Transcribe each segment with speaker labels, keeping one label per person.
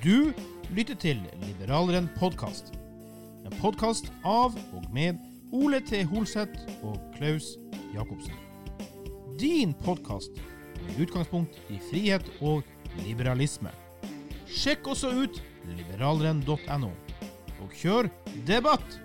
Speaker 1: Du lytter til Liberaleren podkast. En podkast av og med Ole T. Holseth og Klaus Jacobsen. Din podkast med utgangspunkt i frihet og liberalisme. Sjekk også ut liberaleren.no, og kjør debatt!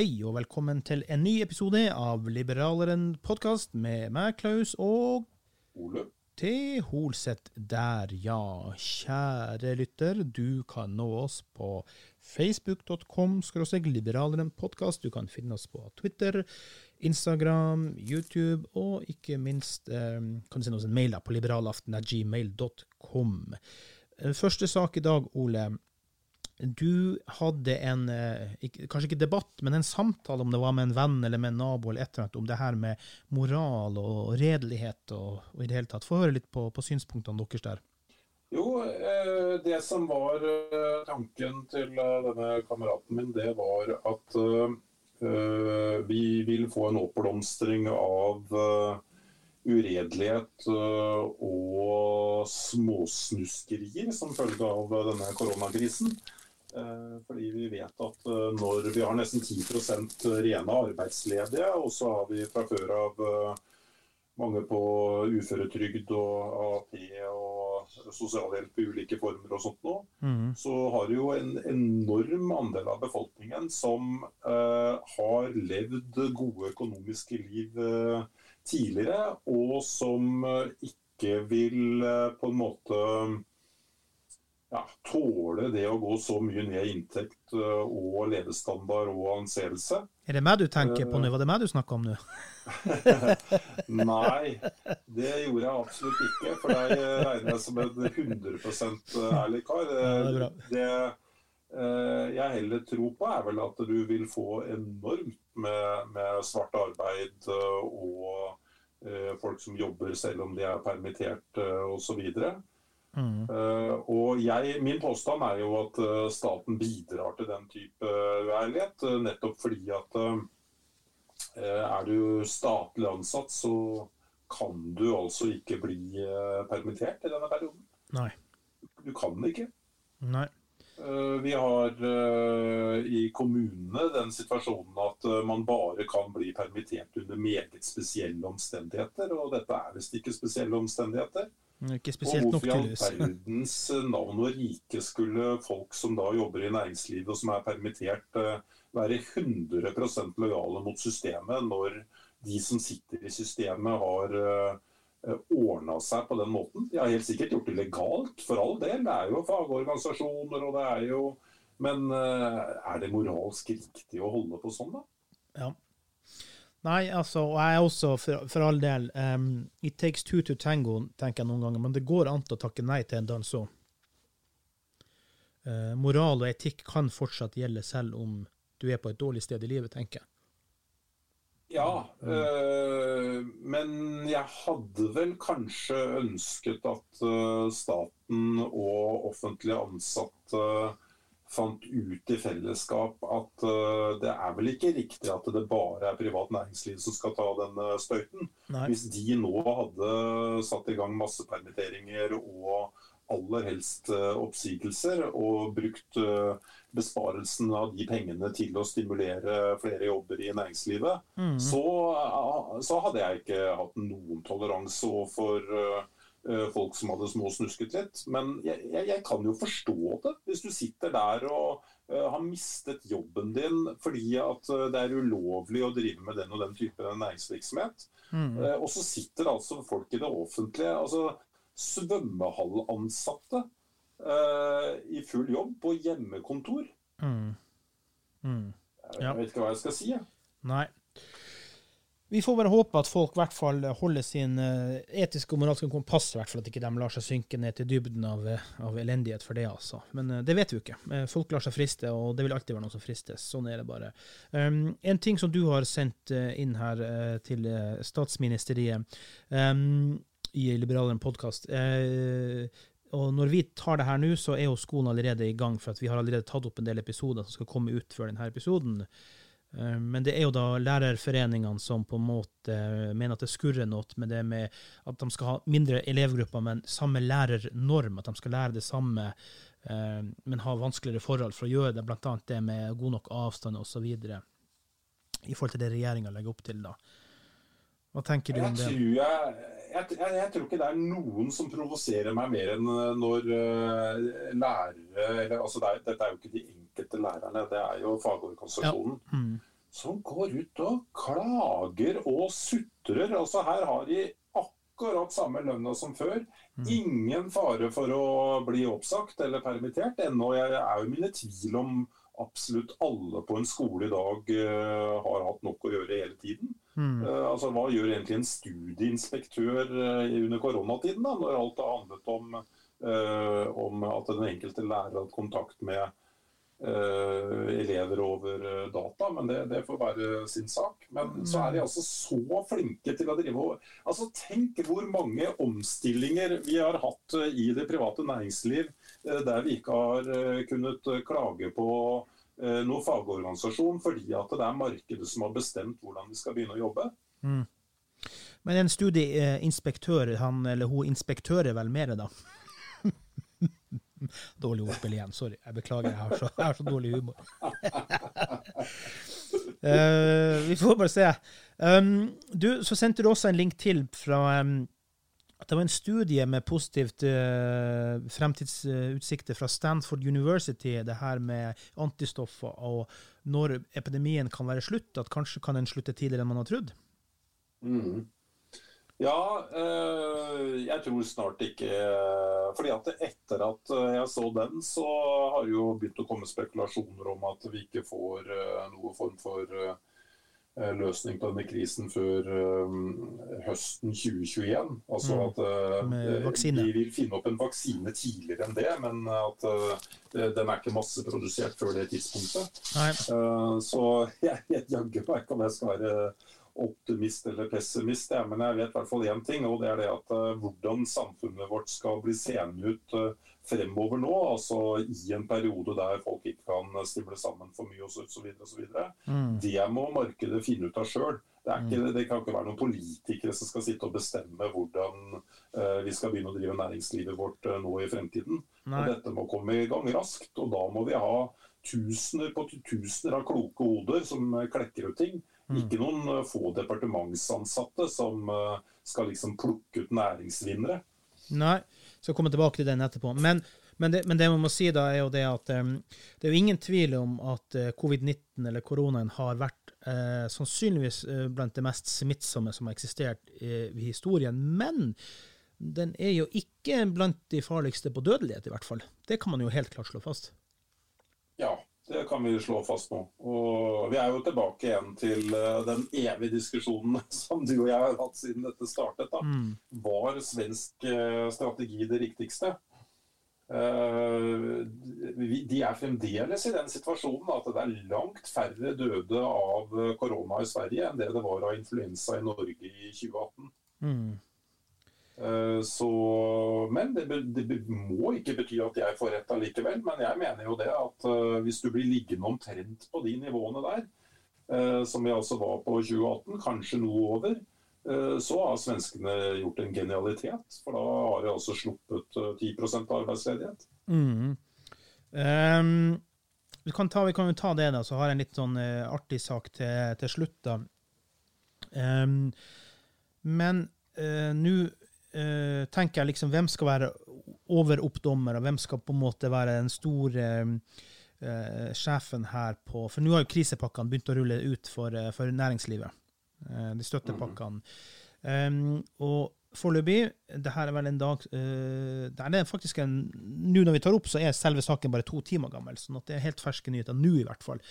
Speaker 1: Hei og velkommen til en ny episode av Liberaleren podkast med meg, Klaus, og
Speaker 2: Ole.
Speaker 1: til Holseth der, ja. Kjære lytter, du kan nå oss på facebook.com liberaleren podkast. Du kan finne oss på Twitter, Instagram, YouTube, og ikke minst eh, kan du sende oss en mail på liberalaften.gmail.com. Eh, Første sak i dag, Ole. Du hadde en, eh, kanskje ikke debatt, men en samtale, om det var med en venn eller med en nabo, eller et eller annet, om det her med moral og redelighet og, og i det hele tatt. Få høre litt på, på synspunktene deres der.
Speaker 2: Jo, eh, det som var eh, tanken til denne kameraten min, det var at vi vil få en oppblomstring av uredelighet og småsnuskerier som følge av denne koronakrisen. Eh, Fordi vi vet at eh, når vi har nesten 10% rene arbeidsledige, og så har vi fra før av eh, mange på uføretrygd og AAP og sosialhjelp i ulike former og sånt nå, så har du jo en enorm andel av befolkningen som eh, har levd gode økonomiske liv eh, tidligere, og som eh, ikke vil eh, på en måte ja, tåle det å gå så mye ned i inntekt eh, og levestandard og anseelse.
Speaker 1: Er det meg du tenker på nå? Var det meg du snakka om nå?
Speaker 2: Nei, det gjorde jeg absolutt ikke. For deg regner jeg som en 100 ærlig kar.
Speaker 1: Det.
Speaker 2: Det eh, jeg heller tror på, er vel at du vil få enormt med, med svart arbeid eh, og eh, folk som jobber selv om de er permittert eh, osv.
Speaker 1: Mm.
Speaker 2: Uh, og jeg, Min påstand er jo at uh, staten bidrar til den type uærlighet, uh, nettopp fordi at uh, er du statlig ansatt, så kan du altså ikke bli uh, permittert i denne perioden.
Speaker 1: Nei.
Speaker 2: Du kan ikke.
Speaker 1: Nei.
Speaker 2: Vi har i kommunene den situasjonen at man bare kan bli permittert under meget spesielle omstendigheter, og dette er visst ikke spesielle omstendigheter.
Speaker 1: Ikke
Speaker 2: Og
Speaker 1: spesielt nok,
Speaker 2: hvorfor i all verdens navn og rike skulle folk som da jobber i næringslivet og som er permittert, eh, være 100% lojale mot systemet når de som sitter i systemet har ordna seg på den måten. De har helt sikkert gjort det legalt, for all del. Det er jo fagorganisasjoner og det er jo Men eh, er det moralsk riktig å holde på sånn, da?
Speaker 1: Ja. Nei, altså, og jeg er også, for, for all del um, It takes two to tango, tenker jeg noen ganger, men det går an å takke nei til en dans òg. Uh, moral og etikk kan fortsatt gjelde selv om du er på et dårlig sted i livet, tenker jeg.
Speaker 2: Ja, øh, men jeg hadde vel kanskje ønsket at øh, staten og offentlig ansatte fant ut i fellesskap at uh, det er vel ikke riktig at det bare er privat næringsliv som skal ta den støyten.
Speaker 1: Nei.
Speaker 2: Hvis de nå hadde satt i gang massepermitteringer og aller helst oppsigelser, og brukt besparelsen av de pengene til å stimulere flere jobber i næringslivet, mm. så, så, hadde jeg ikke hatt noen toleranse overfor folk som hadde småsnusket litt. Men jeg, jeg, jeg, kan jo forstå det, hvis du sitter der og uh, har mistet jobben din fordi at det er ulovlig å drive med den og den type næringsvirksomhet. Mm. Uh, og så sitter altså folk i det offentlige. altså svømmehallansatte uh, i full jobb på hjemmekontor. Mm. Mm. Ja. Jeg vet ikke hva jeg skal si. Jeg.
Speaker 1: Nei. Vi får bare håpe at folk i hvert fall holder sin uh, etiske og moralske kompass, i hvert fall at ikke de lar seg synke ned til dybden av, eh, av elendighet for det, altså. Men uh, det vet vi jo ikke. Uh, folk lar seg friste, og det vil alltid være noen som fristes. Sånn er det bare. Um, en ting som du har sendt inn her til statsministeriet um, i Liberaleren podkast og når vi tar det her nå, så er jo skolen allerede i gang, for vi har allerede tatt opp en del episoder som skal komme ut før denne episoden. Eh, men det er jo da lærerforeningene som på en måte mener at det skurrer noe med det med at de skal ha mindre elevgrupper, men samme lærernorm. At de skal lære det samme, eh, men ha vanskeligere forhold for å gjøre det. Annet det med god nok avstand osv. I forhold til det regjeringa legger opp til. da. Hva tenker du om det?
Speaker 2: Jeg jeg, jeg, jeg, tror ikke det er noen som provoserer meg mer enn eh, når uh, lærere eller, altså det er, Dette er jo ikke de enkelte lærerne, det er jo fagorganisasjonen. Ja. Mm. Som går ut og klager og sutrer. Altså Her har de akkurat samme lønna som før. Mm. Ingen fare for å bli oppsagt eller permittert. Ennå jeg er jo mine tvil om absolutt alle på en skole i dag uh, har hatt nok å gjøre hele tiden. Mm. Uh, altså, Hva gjør egentlig en studieinspektør uh, under koronatiden, da, når alt har handlet om, om at den enkelte lærer har hatt kontakt med elever over data, men det, det, får være sin sak. Men så er de altså så flinke til å drive og altså Tenk hvor mange omstillinger vi har hatt i det private næringsliv der vi ikke har kunnet klage på Eh, noen fagorganisasjon fordi at det er markedet som har bestemt hvordan de skal begynne å jobbe. Mm.
Speaker 1: Men en studieinspektør, han eller hun inspektører vel mer, da? dårlig ordspill igjen, sorry. Jeg beklager, jeg har så, jeg har så dårlig humor. uh, vi får bare se. Um, du, så sendte du også en link til fra um, at det var en studie med positivt uh, fremtidsutsikter fra Stanford University, det her med antistoffer og når epidemien kan være slutt, at kanskje kan den slutte tidligere enn man har trodd?
Speaker 2: Mm. Ja, øh, jeg tror snart ikke øh, fordi at etter at jeg så den, så har det jo begynt å komme spekulasjoner om at vi ikke får øh, noe form for Eh, løsning på denne krisen før høsten 2021. Altså mm. at de vil finne opp en vaksine tidligere enn det, men at den er ikke masseprodusert før det tidspunktet. Uh, så jeg jaggu meg ikke om jeg skal være optimist eller pessimist, ja, men jeg vet i hvert fall én ting, og det er det at hvordan samfunnet vårt skal bli seende ut fremover nå, altså i en periode der folk ikke kan stimle sammen for mye osv., osv. Mm. Det må markedet finne ut av sjøl. Det, ikke, det, kan ikke være noen politikere som skal sitte og bestemme hvordan uh, vi skal begynne å drive næringslivet vårt uh, nå i fremtiden. Dette må komme i gang raskt, og da må vi ha tusener på tusener av kloke hoder som klekker ut ting. Mm. Ikke noen uh, få departementsansatte som skal liksom plukke ut næringsvinnere.
Speaker 1: Nei, skal komme tilbake til den etterpå. Men, men, det, men det, man må si da, er jo det at um, det er jo ingen tvil om at uh, covid-19 eller koronaen har vært uh, sannsynligvis uh, blant det mest smittsomme som har eksistert i historien. Men den er jo ikke blant de farligste på dødelighet, i hvert fall. Det kan man jo helt klart slå fast.
Speaker 2: Ja, det kan vi slå fast nå. Og vi er jo tilbake igjen til uh, den evige diskusjonen som du og jeg har hatt siden dette startet. Da. Mm. Var svensk uh, strategi det riktigste? Uh, de er fremdeles i den situasjonen at det er langt færre døde av korona i Sverige enn det det var av influensa i Norge i 2018. Mm. Eh, så, men det, det, må ikke bety at jeg får rett allikevel. Men jeg mener jo det at uh, hvis du blir liggende omtrent på de nivåene der, uh, som vi altså var på 2018, kanskje noe over, Eh, så har svenskene gjort en genialitet, for da har de altså sluppet 10 av arbeidsledighet.
Speaker 1: Mm. Um, vi, kan ta, vi kan jo ta det, da. Så har jeg en litt sånn artig sak til, til slutt, da. Um, men uh, nå uh, tenker jeg liksom hvem skal være overoppdommer, og hvem skal på en måte være den store sjefen her på For nå har jo krisepakkene begynt å rulle ut for, for næringslivet. De støttepakkene. Um, og foreløpig, det her er vel en dag uh, det er faktisk en, Nå når vi tar opp, så er selve saken bare to timer gammel. sånn at det er helt ferske nyheter nå, i hvert fall.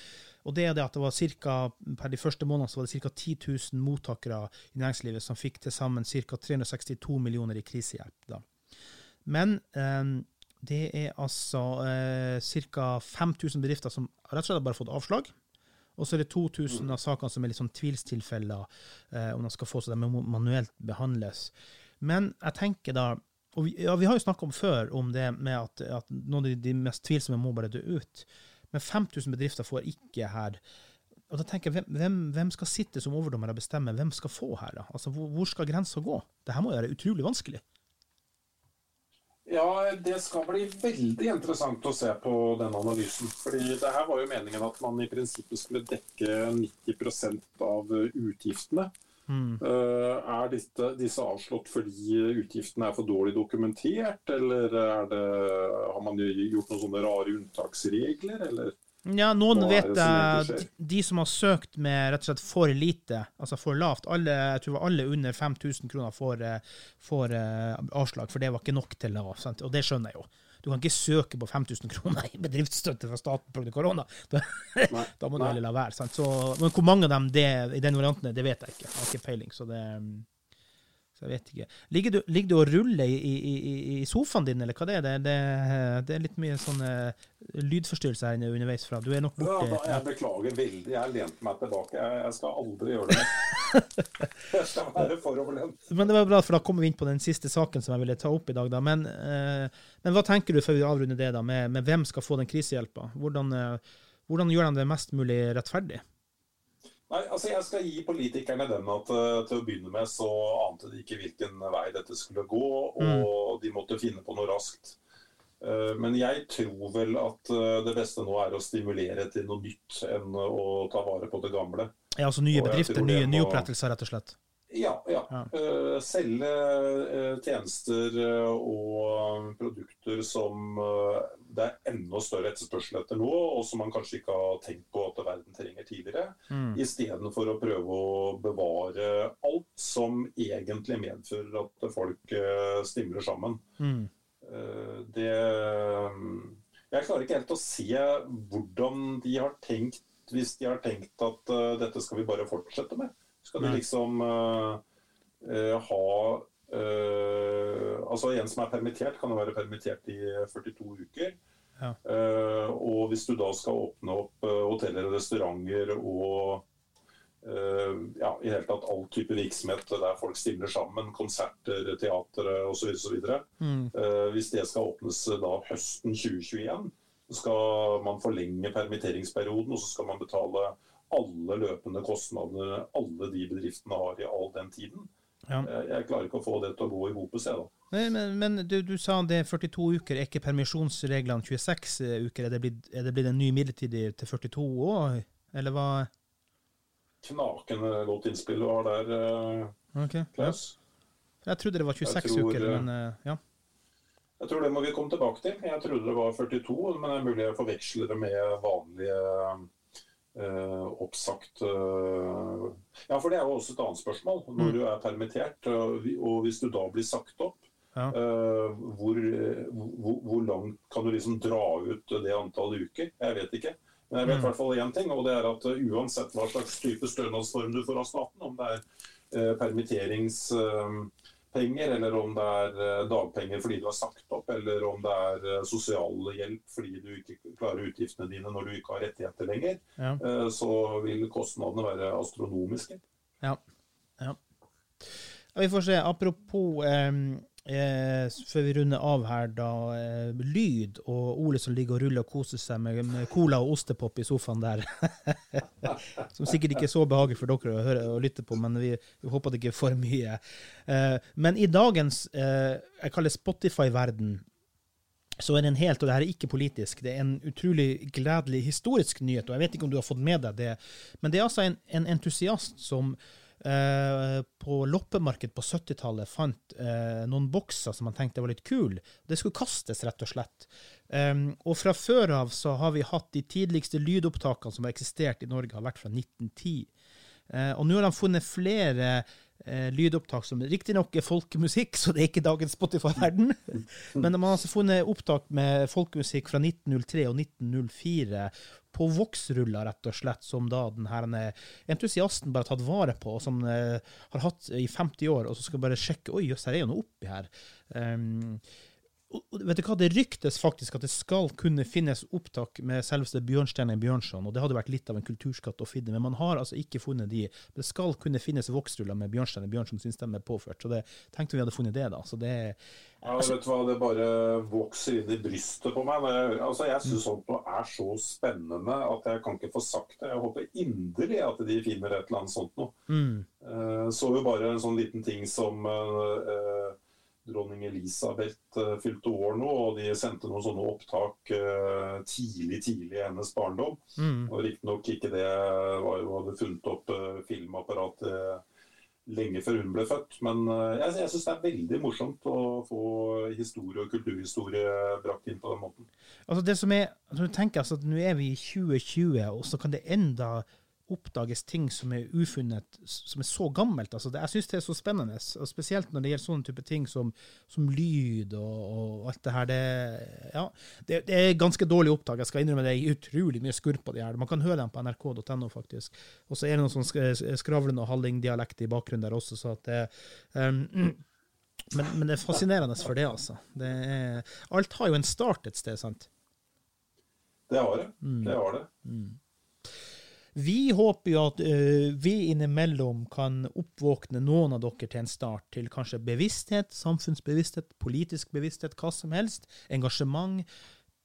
Speaker 1: Og det er det at det var cirka, per de første månedene så var det ca. 10 000 mottakere i næringslivet som fikk til sammen ca. 362 millioner i krisehjelp. da. Men um, det er altså uh, ca. 5000 bedrifter som rett og slett har bare fått avslag. Og så er det 2000 mm. av sakene som er litt sånn tvilstilfeller, eh, om de skal få så de manuelt behandles. Men jeg tenker da og vi, ja, vi har jo snakka om før om det med at, at noen av de, mest tvilsomme må bare dø ut. Men 5000 bedrifter får ikke her. Og da tenker jeg, hvem, hvem skal sitte som overdommer og bestemme hvem skal få her? da? Altså, Hvor, hvor skal grensa gå? Det her må jo være utrolig vanskelig.
Speaker 2: Ja, Det skal bli veldig interessant å se på den analysen. Fordi det her var jo meningen at man i prinsippet skulle dekke 90% av utgiftene. Mm. er disse, disse, avslått fordi utgiftene er for dårlig dokumentert, eller det, har man gjort noen sånne rare unntaksregler, eller?
Speaker 1: Ja, noen vet jeg, de som har søkt med rett og slett for lite, altså for lavt alle, Jeg tror alle under 5000 kroner får, eh, får uh, avslag, for det var ikke nok til Nav. Og det skjønner jeg jo. Du kan ikke søke på 5000 kroner i bedriftsstøtte fra staten pga. korona. Da, da, må du heller la være. Så, men hvor mange av dem det, i den varianten det vet jeg ikke. Jeg har ikke peiling. så det... Så jeg vet ikke. Ligger du, ligger du og ruller i, i, i, sofaen din, eller hva det er? Det, det, det er litt mye sånne lydforstyrrelser her underveis fra. Du er nok borte.
Speaker 2: Ja, jeg beklager veldig. Jeg lente meg tilbake. Jeg, jeg skal aldri gjøre det. jeg skal være foroverlent.
Speaker 1: Men det var bra, for da kommer vi inn på den siste saken som jeg ville ta opp i dag. Da. Men, eh, men hva tenker du før vi avrunder det, da, med, med hvem skal få den krisehjelpa? Hvordan, eh, hvordan gjør de det mest mulig rettferdig?
Speaker 2: Altså Jeg skal gi politikerne den at uh, til å begynne med så ante de ikke hvilken vei dette skulle gå, og mm. de måtte finne på noe raskt. Uh, men jeg tror vel at uh, det beste nå er å stimulere til noe nytt enn å ta vare på det gamle.
Speaker 1: Ja, altså nye bedrifter, nye, må... nyopprettelser, rett og slett?
Speaker 2: Ja. ja. ja. Uh, selge uh, tjenester uh, og produkter som det er enda større etterspørsel etter nå, og som man kanskje ikke har tenkt på at verden trenger tidligere. Mm. Istedenfor å prøve å bevare alt som egentlig medfører at folk stimler sammen. Mm. Det Jeg klarer ikke helt å se hvordan de har tenkt, hvis de har tenkt at dette skal vi bare fortsette med. Skal du liksom uh, uh, ha uh, Altså en som er permittert, kan jo være permittert i 42 uker. Ja. og hvis du da skal åpne opp hoteller og restauranter og ja, i hele tatt all type virksomhet der folk stiller sammen, konserter, teatre osv. Mm. hvis det skal åpnes da høsten 2021, så skal man forlenge permitteringsperioden, og så skal man betale alle løpende kostnader alle de bedriftene har i all den tiden. Ja. Jeg, jeg, klarer ikke å få det til å gå i hopet, se da.
Speaker 1: Men, men, men du, du, sa det er 42 uker, er ikke permisjonsreglene 26 eh, uker? Er det blitt, er det blitt en ny midlertidig til 42 òg, eller hva?
Speaker 2: Knakende godt innspill du har der, uh, okay. Klaus.
Speaker 1: Ja. Jeg trodde det var 26 tror, uker, men uh, ja.
Speaker 2: Jeg tror det må vi komme tilbake til. Jeg trodde det var 42, men det er mulig jeg forveksler det med vanlige Uh, oppsagt uh, Ja, for det er jo også et annet spørsmål. Når mm. du er permittert, og hvis du da blir sagt opp, ja. hvor, hvor, hvor, langt kan du liksom dra ut det antallet uker? Jeg vet ikke. Men jeg vet i mm. hvert fall én ting, og det er at uansett hva slags type stønadsform du får av staten, om det er permitterings penger, eller om det er eh, dagpenger fordi du har sagt opp, eller om det er eh, sosialhjelp fordi du ikke klarer utgiftene dine når du ikke har rettigheter lenger, ja. Eh, så vil kostnadene være astronomiske.
Speaker 1: Ja. ja. Vi får se. Apropos eh, eh, før vi runder av her, da eh, lyd og Ole som ligger og ruller og koser seg med, med cola og ostepop i sofaen der. som sikkert ikke er så behagelig for dere å høre og lytte på, men vi, vi håper det ikke er for mye. Eh, men i dagens eh, jeg kaller Spotify-verden så er det en helt, og det her er ikke politisk, det er en utrolig gledelig historisk nyhet, og jeg vet ikke om du har fått med deg det, men det er altså en, en entusiast som eh, på loppemarked på 70-tallet fant eh, noen bokser som han tenkte var litt kule. Det skulle kastes, rett og slett. Um, og fra før av så har vi hatt de tidligste lydopptakene som har eksistert i Norge, har vært fra 1910. Eh, og nå har de funnet flere eh, lydopptak som riktignok er folkemusikk, så det er ikke dagens Spotify-verden. Men man har altså funnet opptak med folkemusikk fra 1903 og 1904 på voksruller, rett og slett, som da den her entusiasten bare har tatt vare på, og som eh, har hatt i 50 år, og så skal bare sjekke Oi, jøss, her er jo noe oppi her. Um, vet du hva, Det ryktes faktisk at det skal kunne finnes opptak med selveste Bjørnstjerne Bjørnson, og det hadde vært litt av en kulturskatt å finne, men man har altså ikke funnet de. Det skal kunne finnes voksruller med Bjørnstjerne Bjørnson sin stemme påført, så det tenkte vi hadde funnet det, da. Så det
Speaker 2: ja, vet du hva, Det bare vokser inn i brystet på meg. Altså, Jeg syns sånt er så spennende at jeg kan ikke få sagt det. Jeg håper inderlig at de finner et eller annet sånt noe. Mm. Uh, så jo bare en sånn liten ting som uh, dronning Elisabeth uh, fylte år nå, og de sendte noen sånne opptak uh, tidlig tidlig i hennes barndom. Mm. Og Riktignok ikke det var jo hadde funnet opp filmapparatet lenge før hun ble født. Men jeg, jeg syns det er veldig morsomt å få historie og kulturhistorie brakt inn på den måten.
Speaker 1: Altså det som er, altså du tenker altså at Nå er vi i 2020, og så kan det enda oppdages ting som er ufunnet, som er så gammelt. Altså, det, jeg syns det er så spennende, og spesielt når det gjelder sånne type ting som, som lyd og, og, alt det her. Det, ja, det, det, er ganske dårlig opptak. Jeg skal innrømme det er utrolig mye skurr på de her. Man kan høre dem på nrk.no, faktisk. Og så er det noe sånn skravlende og hallingdialekt i bakgrunnen der også, så at det um, men, men, det er fascinerende for det, altså. Det er, alt har jo en start et sted, sant?
Speaker 2: Det har det. Mm. Det har det. Mm.
Speaker 1: Vi håper jo at uh, vi innimellom kan oppvåkne noen av dere til en start til kanskje bevissthet, samfunnsbevissthet, politisk bevissthet, hva som helst, engasjement.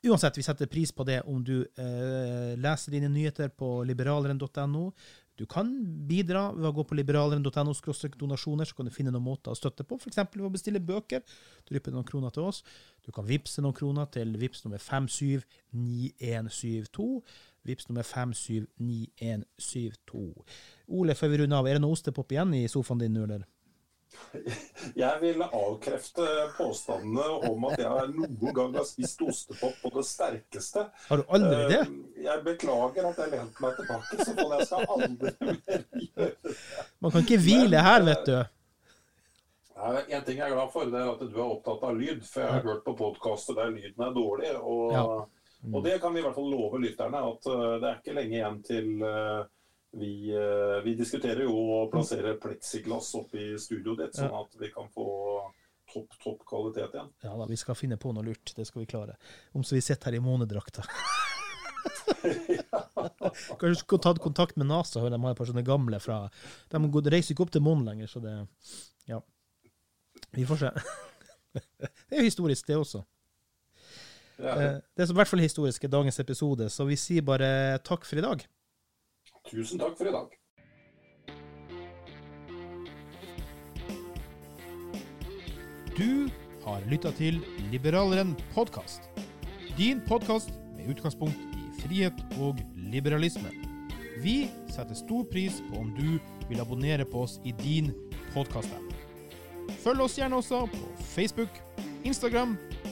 Speaker 1: Uansett, vi setter pris på det om du uh, leser dine nyheter på liberaleren.no. Du kan bidra ved å gå på liberaleren.no donasjoner, så kan du finne noen måter å støtte på, f.eks. ved å bestille bøker. Dryppe noen kroner til oss. Du kan vippse noen kroner til vips nummer 579172. Vips nummer 579172. Ole, før vi runder av, er det noe ostepop igjen i sofaen din nå, eller?
Speaker 2: Jeg vil avkrefte påstandene om at jeg noen gang har spist ostepop på det sterkeste.
Speaker 1: Har du aldri det? Eh,
Speaker 2: jeg beklager at jeg lente meg tilbake, så jeg skal aldri mer gjøre det.
Speaker 1: Man kan ikke hvile her, vet du.
Speaker 2: En ting jeg er glad for, det er at du er opptatt av lyd. For jeg har hørt på podkaster der lyden er dårlig. og... Ja. Og det kan vi i hvert fall love lytterne, at uh, det er ikke lenge igjen til uh, vi, uh, vi, diskuterer jo å plassere pleksiglass oppi i studioet ditt, sånn at vi kan få topp, topp kvalitet igjen.
Speaker 1: Ja da, vi skal finne på noe lurt. Det skal vi klare. Om så vi sitter her i månedrakta. Kanskje skulle tatt kontakt med NASA, de har et par sånne gamle fra De reiser ikke opp til månen lenger, så det Ja. Vi får se. det er jo historisk, det også. Ja. Eh, det er i hvert fall historisk i dagens episode, så vi sier bare takk for i dag.
Speaker 2: Tusen takk for i dag.
Speaker 1: Du har lytta til Liberaleren podkast. Din podkast med utgangspunkt i frihet og liberalisme. Vi setter stor pris på om du vil abonnere på oss i din podkast-app. Følg oss gjerne også på Facebook, Instagram